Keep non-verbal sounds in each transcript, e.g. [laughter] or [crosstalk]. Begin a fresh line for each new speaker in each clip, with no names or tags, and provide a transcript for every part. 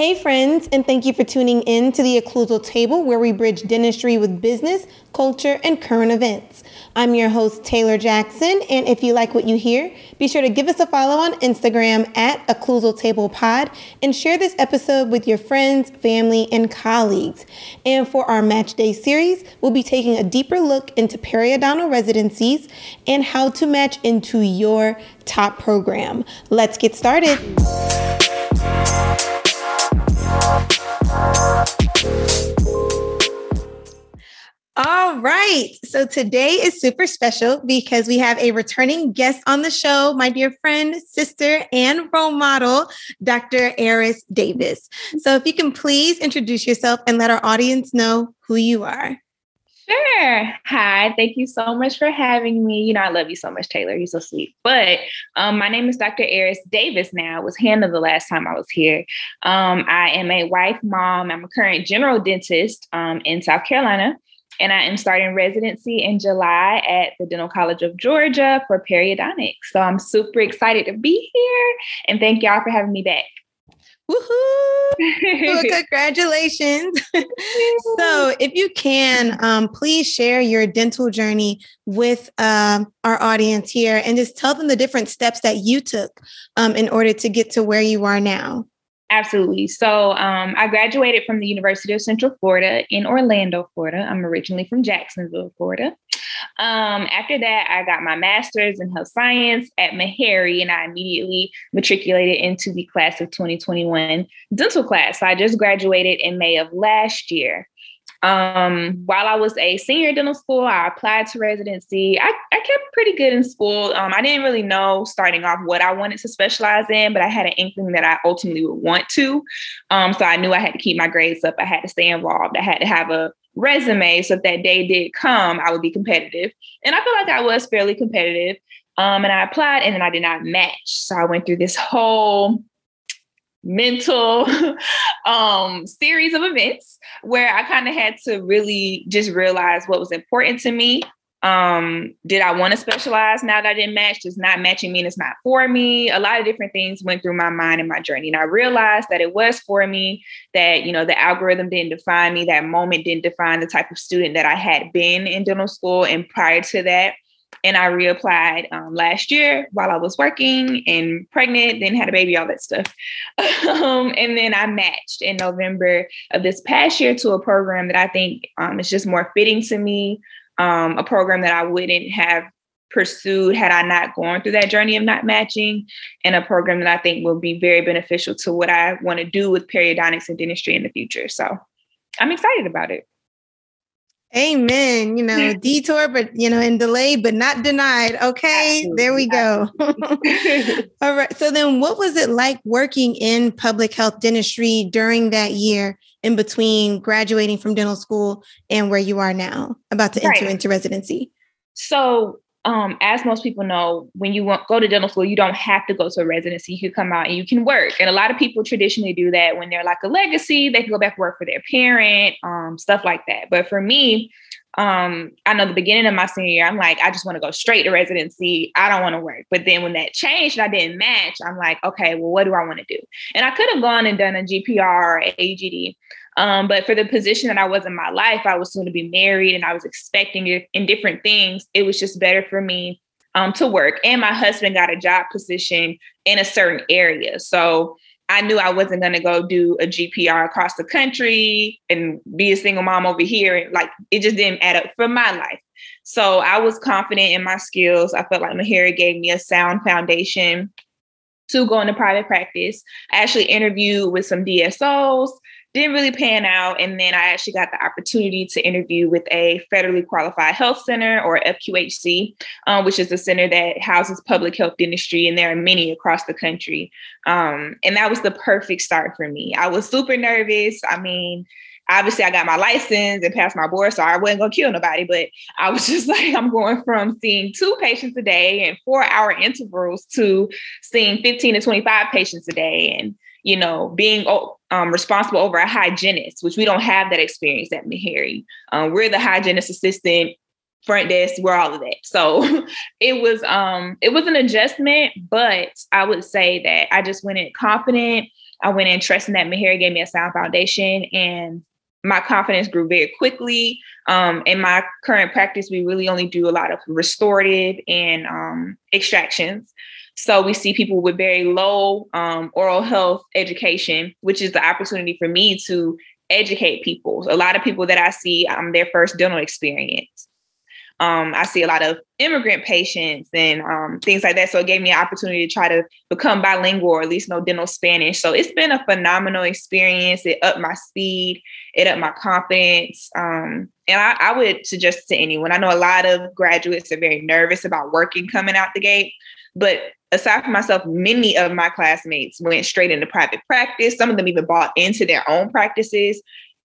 Hey, friends, and thank you for tuning in to the Occlusal Table, where we bridge dentistry with business, culture, and current events. I'm your host, Taylor Jackson, and if you like what you hear, be sure to give us a follow on Instagram at Occlusal Table Pod and share this episode with your friends, family, and colleagues. And for our Match Day series, we'll be taking a deeper look into periodontal residencies and how to match into your top program. Let's get started. All right. So today is super special because we have a returning guest on the show, my dear friend, sister, and role model, Dr. Aierress Davis. So if you can please introduce yourself and let our audience know who you are.
Sure. Hi. Thank you so much for having me. You know, I love you so much, Taylor. You're so sweet. But um, my name is Dr. Aierress Davis now. It was Hannah the last time I was here. Um, I am a wife, mom. I'm a current general dentist um, in South Carolina. And I am starting residency in July at the Dental College of Georgia for periodontics. So I'm super excited to be here. And thank y'all for having me back.
Woohoo! well, [laughs] congratulations. [laughs] so, if you can, um, please share your dental journey with um, our audience here and just tell them the different steps that you took um, in order to get to where you are now.
Absolutely. So um, I graduated from the University of Central Florida in Orlando, Florida. I'm originally from Jacksonville, Florida. Um, after that, I got my master's in health science at Meharry, and I immediately matriculated into the class of 2021 dental class. So I just graduated in May of last year. Um, while I was a senior dental school, I applied to residency. I, I kept pretty good in school. Um, I didn't really know starting off what I wanted to specialize in, but I had an inkling that I ultimately would want to. Um, so I knew I had to keep my grades up. I had to stay involved. I had to have a resume so if that day did come, I would be competitive. And I feel like I was fairly competitive. Um, and I applied and then I did not match. So I went through this whole mental [laughs] um, series of events where I kind of had to really just realize what was important to me. Um, did I want to specialize now that I didn't match? Does not matching mean it's not for me? A lot of different things went through my mind and my journey. And I realized that it was for me, that, you know, the algorithm didn't define me, that moment didn't define the type of student that I had been in dental school. And prior to that, and I reapplied um, last year while I was working and pregnant, then had a baby, all that stuff. [laughs] um, and then I matched in November of this past year to a program that I think um, is just more fitting to me, um, a program that I wouldn't have pursued had I not gone through that journey of not matching, and a program that I think will be very beneficial to what I want to do with periodontics and dentistry in the future. So I'm excited about it.
Amen. You know, [laughs] detour, but you know, and delayed, but not denied. Okay, Absolutely. there we go. [laughs] All right. So then what was it like working in public health dentistry during that year in between graduating from dental school and where you are now, about to enter into residency?
So um, as most people know, when you want, go to dental school, you don't have to go to a residency. You can come out and you can work. And a lot of people traditionally do that when they're like a legacy, they can go back work for their parent, um, stuff like that. But for me, um, I know the beginning of my senior year, I'm like, I just want to go straight to residency. I don't want to work. But then when that changed and I didn't match, I'm like, okay, well, what do I want to do? And I could have gone and done a GPR or AGD. Um, but for the position that I was in my life, I was soon to be married and I was expecting it in different things. It was just better for me um, to work. And my husband got a job position in a certain area. So I knew I wasn't going to go do a GPR across the country and be a single mom over here. Like it just didn't add up for my life. So I was confident in my skills. I felt like Meharry gave me a sound foundation to go into private practice. I actually interviewed with some DSOs didn't really pan out. And then I actually got the opportunity to interview with a federally qualified health center or FQHC, um, which is a center that houses public health industry. And there are many across the country. Um, and that was the perfect start for me. I was super nervous. I mean, obviously I got my license and passed my board, so I wasn't gonna kill nobody. But I was [laughs] just like, I'm going from seeing two patients a day and four hour intervals to seeing 15 to 25 patients a day. And you know, being um, responsible over a hygienist, which we don't have that experience at Meharry. Um, we're the hygienist assistant, front desk, we're all of that. So [laughs] it was um, it was an adjustment, but I would say that I just went in confident. I went in trusting that Meharry gave me a sound foundation and my confidence grew very quickly. Um, in my current practice, we really only do a lot of restorative and um, extractions. So we see people with very low um, oral health education, which is the opportunity for me to educate people. A lot of people that I see, um, their first dental experience. Um, I see a lot of immigrant patients and um, things like that. So it gave me an opportunity to try to become bilingual or at least know dental Spanish. So it's been a phenomenal experience. It upped my speed, it upped my confidence. Um, and I, I would suggest to anyone. I know a lot of graduates are very nervous about working coming out the gate, but aside from myself, many of my classmates went straight into private practice. Some of them even bought into their own practices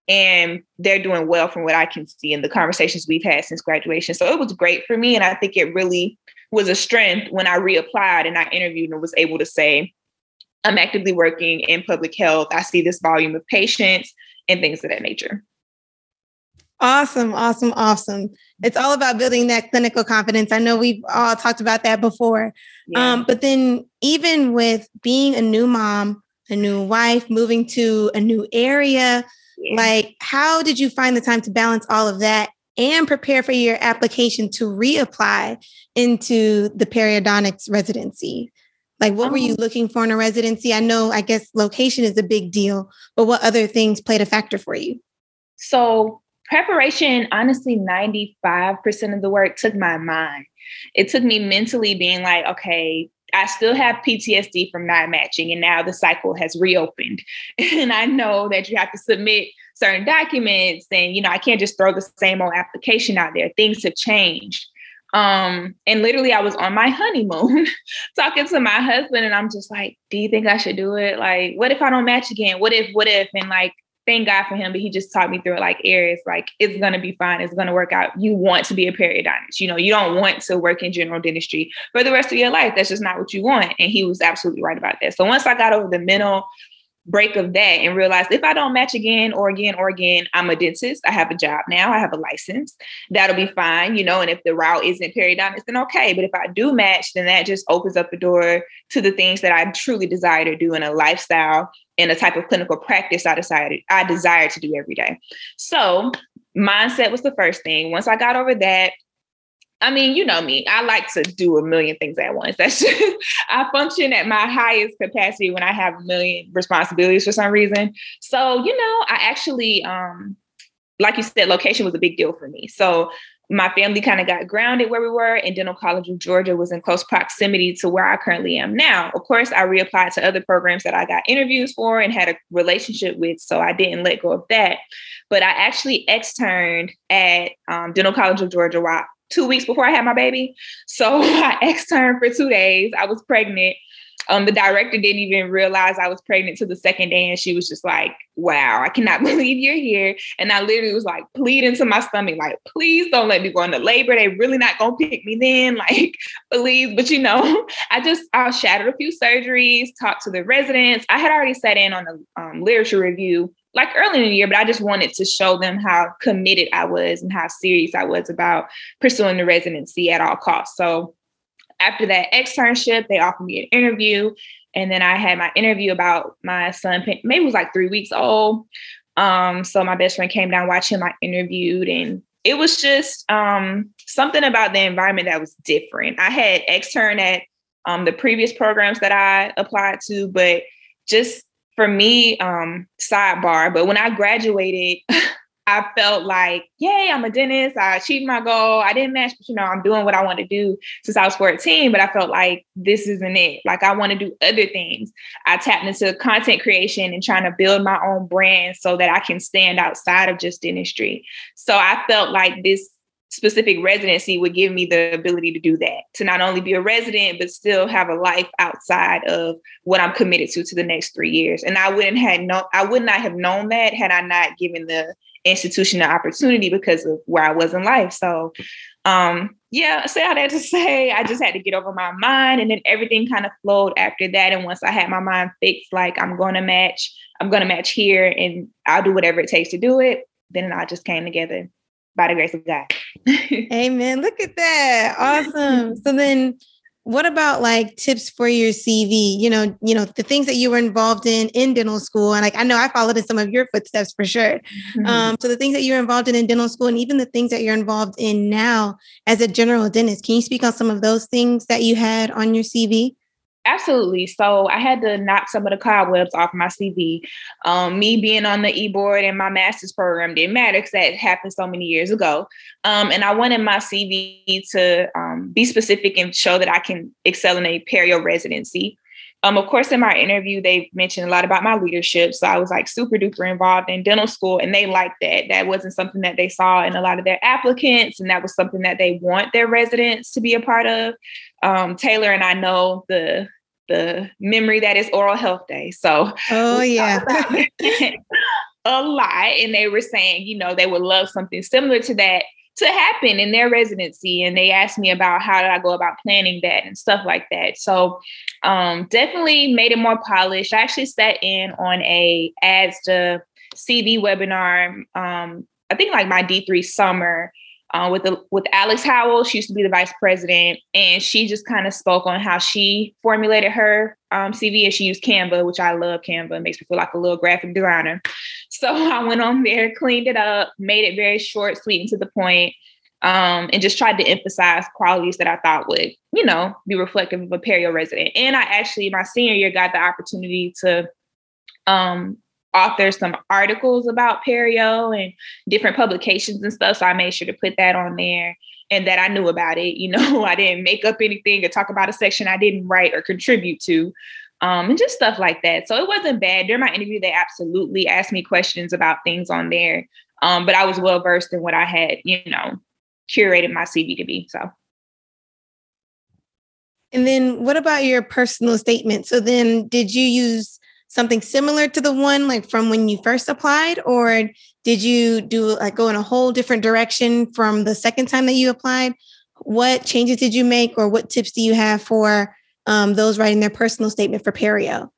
and they're doing well from what I can see in the conversations we've had since graduation. So it was great for me. And I think it really was a strength when I reapplied and I interviewed and was able to say, I'm actively working in public health. I see this volume of patients and things of that nature.
Awesome, awesome, awesome. It's all about building that clinical confidence. I know we've all talked about that before. Yeah. Um, but then, even with being a new mom, a new wife, moving to a new area, yeah. Like, how did you find the time to balance all of that and prepare for your application to reapply into the periodontics residency? Like, what um, were you um looking for in a residency? I know, I guess location is a big deal, but what other things played a factor for you?
So, preparation, honestly, 95% of the work took my mind. It took me mentally being like, okay, I still have PTSD from not matching, and now the cycle has reopened. [laughs] and I know that you have to submit certain documents, and you know, I can't just throw the same old application out there. Things have changed. Um, and literally, I was on my honeymoon [laughs] talking to my husband, and I'm just like, Do you think I should do it? Like, what if I don't match again? What if, what if? And like, thank God for him, but he just taught me through it like Aierress like it's gonna be fine, it's gonna work out. You want to be a periodontist, you know, you don't want to work in general dentistry for the rest of your life. That's just not what you want. And he was absolutely right about that. So once I got over the mental break of that and realized if I don't match again or again or again, I'm a dentist. I have a job now. I have a license. That'll be fine, you know. And if the route isn't periodontist, then okay. But if I do match, then that just opens up the door to the things that I truly desire to do in a lifestyle and a type of clinical practice I decided I desire to do every day. So mindset was the first thing. Once I got over that, I mean, you know me. I like to do a million things at once. [laughs] That's just, I function at my highest capacity when I have a million responsibilities for some reason. So, you know, I actually um like you said, location was a big deal for me. So my family kind of got grounded where we were, and Dental College of Georgia was in close proximity to where I currently am now. Of course, I reapplied to other programs that I got interviews for and had a relationship with, so I didn't let go of that. But I actually externed at um, Dental College of Georgia while two weeks before I had my baby. So [laughs] I externed for two days. I was pregnant. Um, the director didn't even realize I was pregnant to the second day, and she was just like, "Wow, I cannot [laughs] believe you're here." And I literally was like pleading to my stomach, like, "Please don't let me go into labor. They really not gonna pick me then, [laughs] like, please." But you know, [laughs] I just I shattered a few surgeries, talked to the residents. I had already sat in on a um, literature review like early in the year, but I just wanted to show them how committed I was and how serious I was about pursuing the residency at all costs. So after that externship, they offered me an interview. And then I had my interview about my son, maybe was like three weeks old. Um, so my best friend came down, watched him, I interviewed, and it was just um, something about the environment that was different. I had extern at um, the previous programs that I applied to, but just for me, um, sidebar, but when I graduated, [laughs] I felt like, yay, I'm a dentist. I achieved my goal. I didn't match, but you know, I'm doing what I want to do since I was 14. But I felt like this isn't it. Like I want to do other things. I tapped into content creation and trying to build my own brand so that I can stand outside of just dentistry. So I felt like this specific residency would give me the ability to do that to not only be a resident but still have a life outside of what i'm committed to to the next three years and i wouldn't have no i would not have known that had i not given the institution the opportunity because of where i was in life so um yeah say all that to [laughs] say i just had to get over my mind and then everything kind of flowed after that and once i had my mind fixed like i'm going to match i'm going to match here and i'll do whatever it takes to do it then all just came together by the grace of God. [laughs]
Amen. Look at that. Awesome. So then what about like tips for your CV? You know, you know the things that you were involved in in dental school, and like I know I followed in some of your footsteps for sure. Mm-hmm. Um, so the things that you're involved in in dental school, and even the things that you're involved in now as a general dentist, can you speak on some of those things that you had on your CV?
Absolutely. So I had to knock some of the cobwebs off my CV. Um, me being on the e-board and my master's program didn't matter because that happened so many years ago. Um, and I wanted my CV to um, be specific and show that I can excel in a perio residency. Um, of course, in my interview, they mentioned a lot about my leadership. So I was like super duper involved in dental school, and they liked that. That wasn't something that they saw in a lot of their applicants, and that was something that they want their residents to be a part of. Um, Taylor and I know the the memory that is Oral Health Day. So,
oh yeah, [laughs] [laughs]
a lot, and they were saying, you know, they would love something similar to that to happen in their residency and they asked me about how did i go about planning that and stuff like that. So um, definitely made it more polished. I actually sat in on a ASDA cv webinar um, i think like my d3 summer uh, with the with Alex Howell. She used to be the vice president, and she just kind of spoke on how she formulated her um, CV. And she used Canva, which I love. Canva it makes me feel like a little graphic designer. [laughs] So I went on there, cleaned it up, made it very short, sweet, and to the point, um, and just tried to emphasize qualities that I thought would, you know, be reflective of a Perio resident. And I actually, my senior year, got the opportunity to um, author some articles about perio and different publications and stuff. So I made sure to put that on there and that I knew about it. You [laughs] know, I didn't make up anything or talk about a section I didn't write or contribute to. Um, and just stuff like that. So it wasn't bad. During my interview, they absolutely asked me questions about things on there. Um, but I was well versed in what I had, you know, curated my CV to be. So.
And then what about your personal statement? So then did you use something similar to the one like from when you first applied or did you do like go in a whole different direction from the second time that you applied? What changes did you make or what tips do you have for um, those writing their personal statement for perio?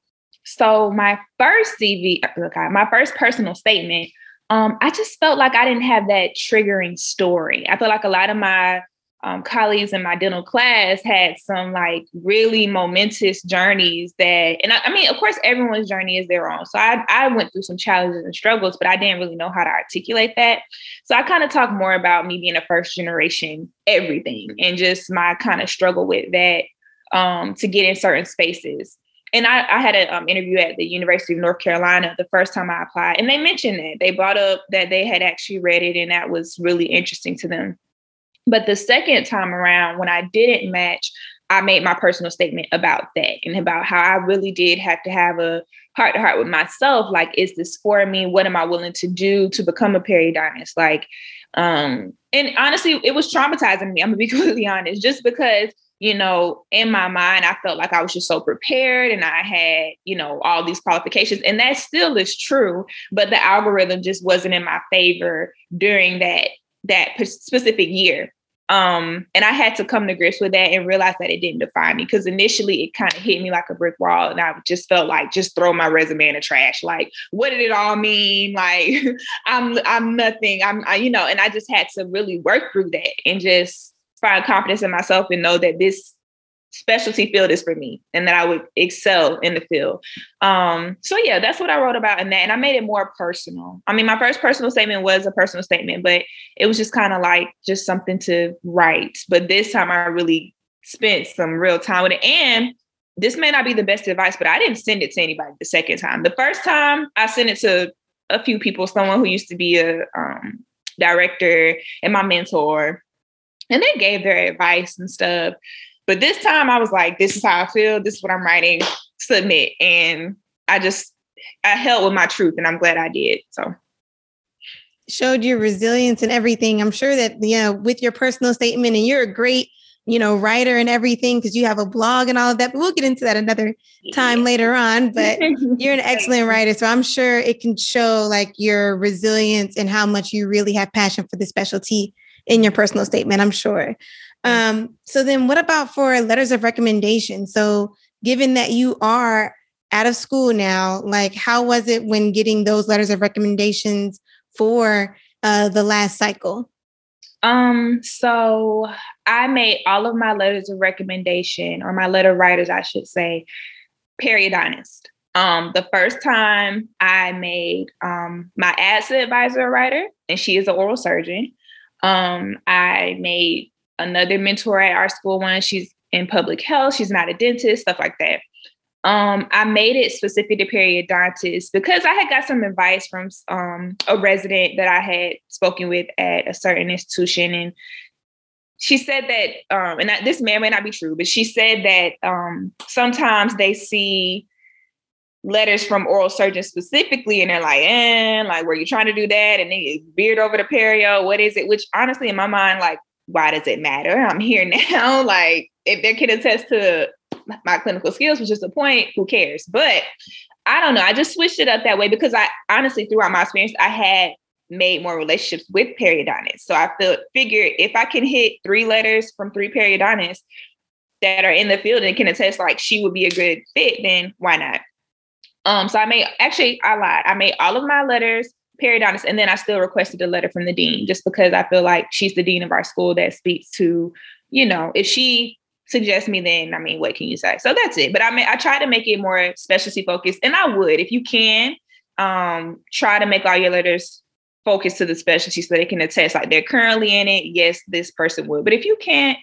So my first cv okay, my first personal statement um, i just felt like i didn't have that triggering story. I feel like a lot of my um, colleagues in my dental class had some like really momentous journeys that, and I, I, mean, of course, everyone's journey is their own. So I, I went through some challenges and struggles, but I didn't really know how to articulate that. So I kind of talk more about me being a first generation everything and just my kind of struggle with that um, to get in certain spaces. And I, I had an um, interview at the University of North Carolina the first time I applied, and they mentioned that they brought up that they had actually read it, and that was really interesting to them. But the second time around, when I didn't match, I made my personal statement about that and about how I really did have to have a heart to heart with myself. Like, is this for me? What am I willing to do to become a periodontist? Like, um, and honestly, it was traumatizing me. I'm gonna be [laughs] completely honest, just because you know, in my mind, I felt like I was just so prepared and I had, you know, all these qualifications. And that still is true, but the algorithm just wasn't in my favor during that that specific year. Um, and I had to come to grips with that and realize that it didn't define me because initially it kind of hit me like a brick wall, and I just felt like just throw my resume in the trash. Like, what did it all mean? [laughs] Like, I'm I'm nothing. I'm I, you know, and I just had to really work through that and just find confidence in myself and know that this specialty field is for me and that I would excel in the field. Um, so yeah, that's what I wrote about in that. And I made it more personal. I mean, my first personal statement was a personal statement, but it was just kind of like just something to write. But this time I really spent some real time with it. And this may not be the best advice, but I didn't send it to anybody the second time. The first time I sent it to a few people, someone who used to be a um, director and my mentor, and they gave their advice and stuff. But this time I was like, this is how I feel. This is what I'm writing. Submit. And I just, I held with my truth and I'm glad I did. So
showed your resilience and everything. I'm sure that, you know, with your personal statement and you're a great, you know, writer and everything because you have a blog and all of that. But we'll get into that another time yeah. later on. But [laughs] you're an excellent writer. So I'm sure it can show like your resilience and how much you really have passion for the specialty in your personal statement, I'm sure. Um, so then what about for letters of recommendation? So given that you are out of school now, like how was it when getting those letters of recommendations for uh, the last cycle?
Um, so I made all of my letters of recommendation, or my letter writers, I should say, periodontist. Um, the first time I made um, my ASA advisor a writer, and she is an oral surgeon. Um, I made another mentor at our school one. She's in public health. She's not a dentist, stuff like that. Um, I made it specific to periodontists because I had got some advice from um, a resident that I had spoken with at a certain institution, and she said that, um, and this may or may not be true, but she said that um, sometimes they see letters from oral surgeons specifically, and they're like, "Eh, like, were you trying to do that?" And they veered over to perio. What is it? Which honestly, in my mind, like, why does it matter? [laughs] I'm here now. [laughs] like, if they can attest to my clinical skills, which is the point, who cares? But I don't know. I just switched it up that way because I honestly, throughout my experience, I had made more relationships with periodontists. So I feel figured if I can hit three letters from three periodontists that are in the field and can attest like she would be a good fit, then why not? Um, so I made actually I lied. I made all of my letters periodontist, and then I still requested a letter from the dean just because I feel like she's the dean of our school that speaks to, you know, if she suggests me, then I mean, what can you say? So that's it. But I mean, I try to make it more specialty focused, and I would, if you can, um, try to make all your letters focus to the specialty so they can attest like they're currently in it. Yes, this person would. But if you can't,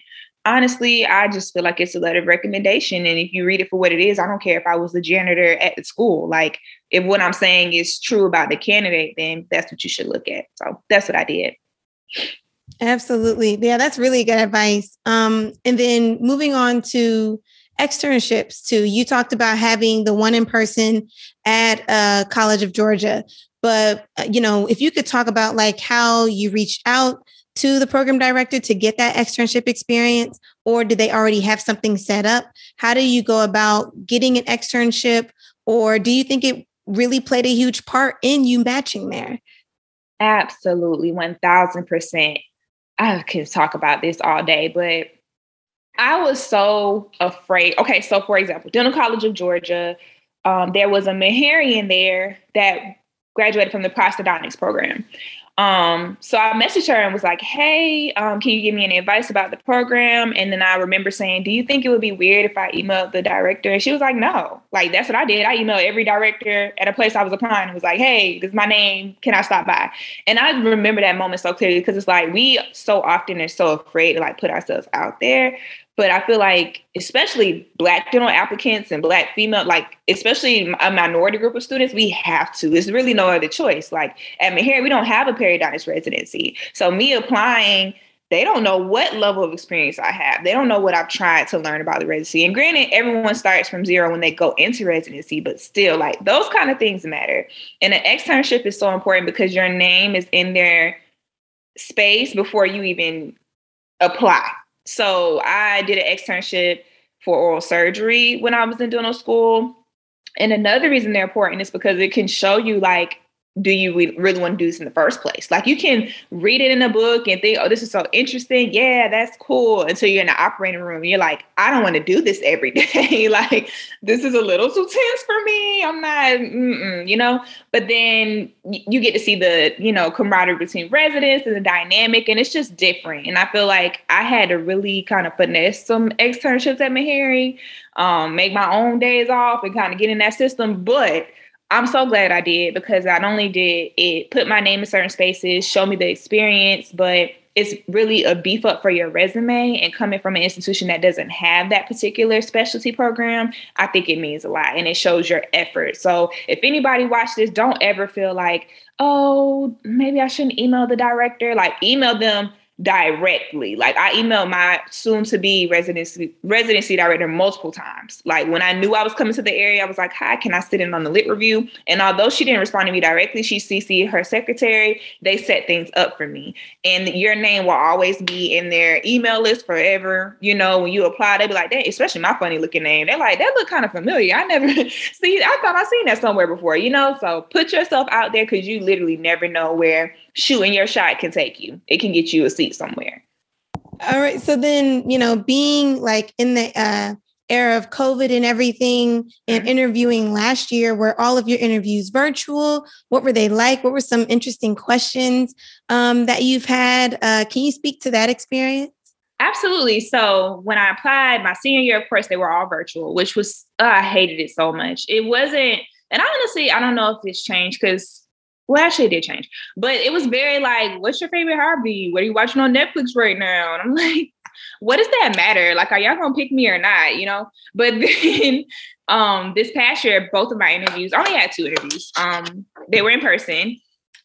honestly, I just feel like it's a letter of recommendation. And if you read it for what it is, I don't care if I was the janitor at the school. Like if what I'm saying is true about the candidate, then that's what you should look at. So that's what I did.
Absolutely. Yeah, that's really good advice. Um, and then moving on to externships too. You talked about having the one in person at uh, College of Georgia, but uh, you know, if you could talk about like how you reached out to the program director to get that externship experience, or did they already have something set up? How do you go about getting an externship, or do you think it really played a huge part in you matching there?
Absolutely, 1000%. I can talk about this all day, but I was so afraid. Okay, so for example, Dental College of Georgia, um, there was a Meharry there that graduated from the prosthodontics program. Um, so I messaged her and was like, Hey, um, can you give me any advice about the program? And then I remember saying, Do you think it would be weird if I emailed the director? And she was like, No. Like that's what I did. I emailed every director at a place I was applying and was like, Hey, this is my name. Can I stop by? And I remember that moment so clearly because it's like we so often are so afraid to like put ourselves out there. But I feel like, especially Black dental applicants and Black female, like especially a minority group of students, we have to. There's really no other choice. Like at Meharry, we don't have a periodontist residency. So me applying, they don't know what level of experience I have. They don't know what I've tried to learn about the residency. And granted, everyone starts from zero when they go into residency, but still, like those kind of things matter. And an externship is so important because your name is in their space before you even apply so I did an externship for oral surgery when I was in dental school. And another reason they're important is because it can show you like do you really want to do this in the first place? Like you can read it in a book and think, oh, this is so interesting. Yeah, that's cool. Until you're in the operating room you're like, I don't want to do this every [laughs] day. [laughs] like this is a little too tense for me. I'm not, you know. But then you get to see the, you know, camaraderie between residents and the dynamic, and it's just different. And I feel like I had to really kind of finesse some externships at Meharry, um, make my own days off, and kind of get in that system. But I'm so glad I did because not only did it put my name in certain spaces, show me the experience, but it's really a beef up for your resume. And coming from an institution that doesn't have that particular specialty program, I think it means a lot and it shows your effort. So if anybody watch this, don't ever feel like, oh, maybe I shouldn't email the director. Like, email them directly. Like I emailed my soon to be residency residency director multiple times. Like when I knew I was coming to the area, I was like, "Hi, can I sit in on the lit review?" And although she didn't respond to me directly, she CC'd her secretary. They set things up for me, and your name will always be in their email list forever. You know, when you apply, they be like, "That," especially my funny looking name. They're like, "That look kind of familiar. I never [laughs] see. I thought I seen that somewhere before." You know, so put yourself out there because you literally never know where shooting your shot can take you. It can get you a seat somewhere.
All right. So then, you know, being like in the uh era of COVID and everything and mm-hmm. interviewing last year, were all of your interviews virtual? What were they like? What were some interesting questions um, that you've had? Uh, can you speak to that experience?
Absolutely. So when I applied my senior year, of course, they were all virtual, which was, uh, I hated it so much. It wasn't, and honestly, I don't know if it's changed because well, actually, it did change, but it was very like, "What's your favorite hobby? What are you watching on Netflix right now?" And I'm [laughs] like, "What does that matter? Like, are y'all gonna pick me or not? You know?" But [laughs] then, um, this past year, both of my interviews, I only had two interviews. Um, they were in person,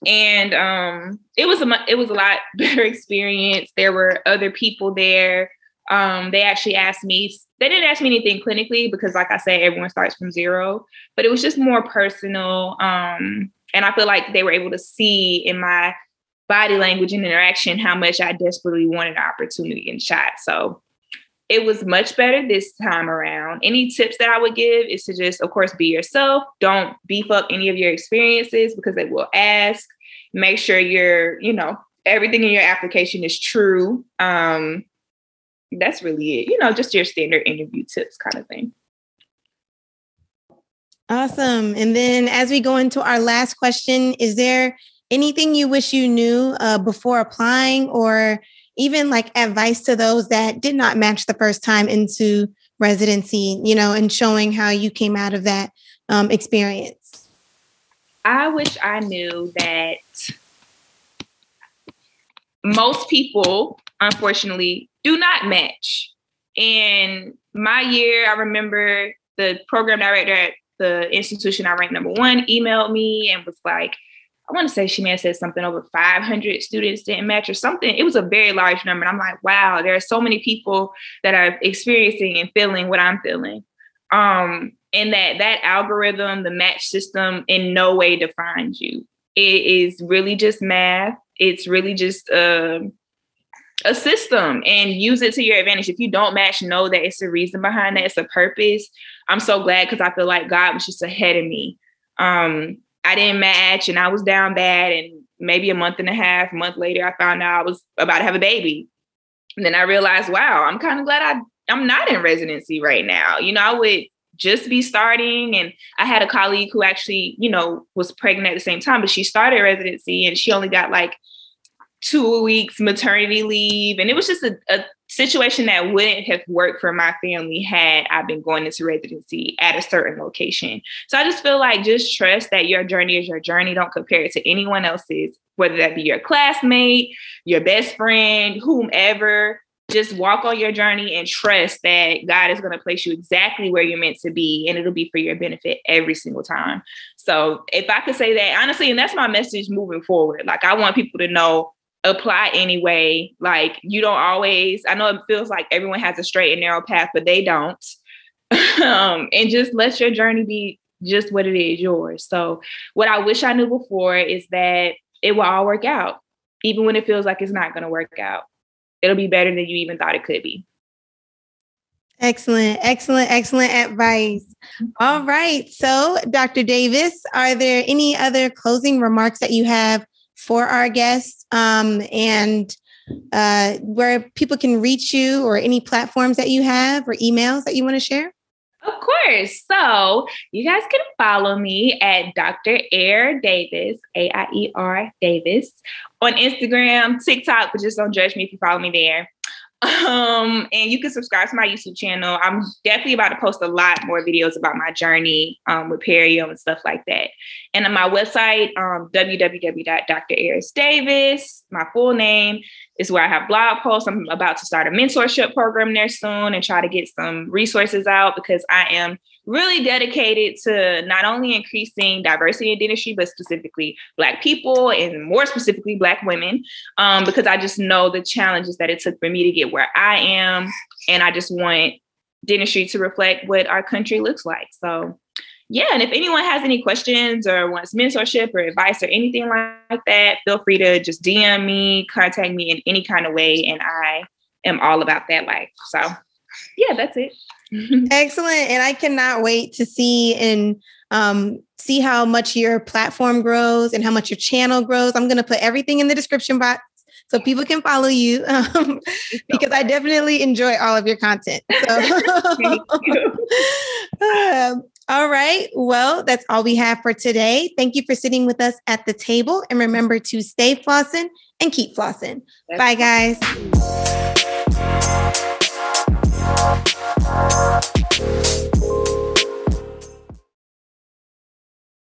and um, it was a it was a lot [laughs] better experience. There were other people there. Um, they actually asked me. They didn't ask me anything clinically because, like I said, everyone starts from zero. But it was just more personal. Um, and I feel like they were able to see in my body language and interaction how much I desperately wanted an opportunity and shot. So it was much better this time around. Any tips that I would give is to just, of course, be yourself. Don't beef up any of your experiences because they will ask. Make sure you're, you know, everything in your application is true. Um, that's really it. You know, just your standard interview tips kind of thing.
Awesome. And then as we go into our last question, is there anything you wish you knew uh, before applying or even like advice to those that did not match the first time into residency, you know, and showing how you came out of that um, experience?
I wish I knew that most people, unfortunately, do not match. In my year, I remember the program director at the institution I ranked number one emailed me and was like, I want to say she may have said something over 500 students didn't match or something. It was a very large number. And I'm like, wow, there are so many people that are experiencing and feeling what I'm feeling. Um, and that that algorithm, the match system, in no way defines you. It is really just math. It's really just uh, a system and use it to your advantage. If you don't match, know that it's a reason behind that. It's a purpose. I'm so glad because I feel like God was just ahead of me. Um, I didn't match and I was down bad. And maybe a month and a half, a month later, I found out I was about to have a baby. And then I realized, wow, I'm kind of glad I I'm not in residency right now. You know, I would just be starting. And I had a colleague who actually, you know, was pregnant at the same time, but she started residency and she only got like two weeks maternity leave. And it was just a, a, situation that wouldn't have worked for my family had I been going into residency at a certain location. So I just feel like just trust that your journey is your journey. Don't compare it to anyone else's, whether that be your classmate, your best friend, whomever. Just walk on your journey and trust that God is going to place you exactly where you're meant to be, and it'll be for your benefit every single time. So, if I could say that honestly, and that's my message moving forward, like I want people to know apply anyway. Like you don't always, I know it feels like everyone has a straight and narrow path, but they don't. [laughs] um, and just let your journey be just what it is, yours. So what I wish I knew before is that it will all work out, even when it feels like it's not going to work out. It'll be better than you even thought it could be.
Excellent, excellent, excellent advice. All right. So, Dr. Davis, are there any other closing remarks that you have for our guests um, and uh, where people can reach you or any platforms that you have or emails that you want to share?
Of course. So you guys can follow me at Dr. Aier Davis, A I E R Davis, on Instagram, TikTok, but just don't judge me if you follow me there. Um, and you can subscribe to my YouTube channel. I'm definitely about to post a lot more videos about my journey um, with perio and stuff like that. And on my website, um, www.draierressdavis, my full name, is where I have blog posts. I'm about to start a mentorship program there soon and try to get some resources out because I am really dedicated to not only increasing diversity in dentistry, but specifically Black people and more specifically Black women, um, because I just know the challenges that it took for me to get where I am. And I just want dentistry to reflect what our country looks like. So, yeah, and if anyone has any questions or wants mentorship or advice or anything like that, feel free to just DM me, contact me in any kind of way, and I am all about that life. So, yeah, that's it. [laughs]
Excellent. And I cannot wait to see and um, see how much your platform grows and how much your channel grows. I'm going to put everything in the description box so people can follow you [laughs] um, because I definitely enjoy all of your content. So. [laughs] um, all right. Well, that's all we have for today. Thank you for sitting with us at the table. And remember to stay flossing and keep flossing. That's Bye, guys.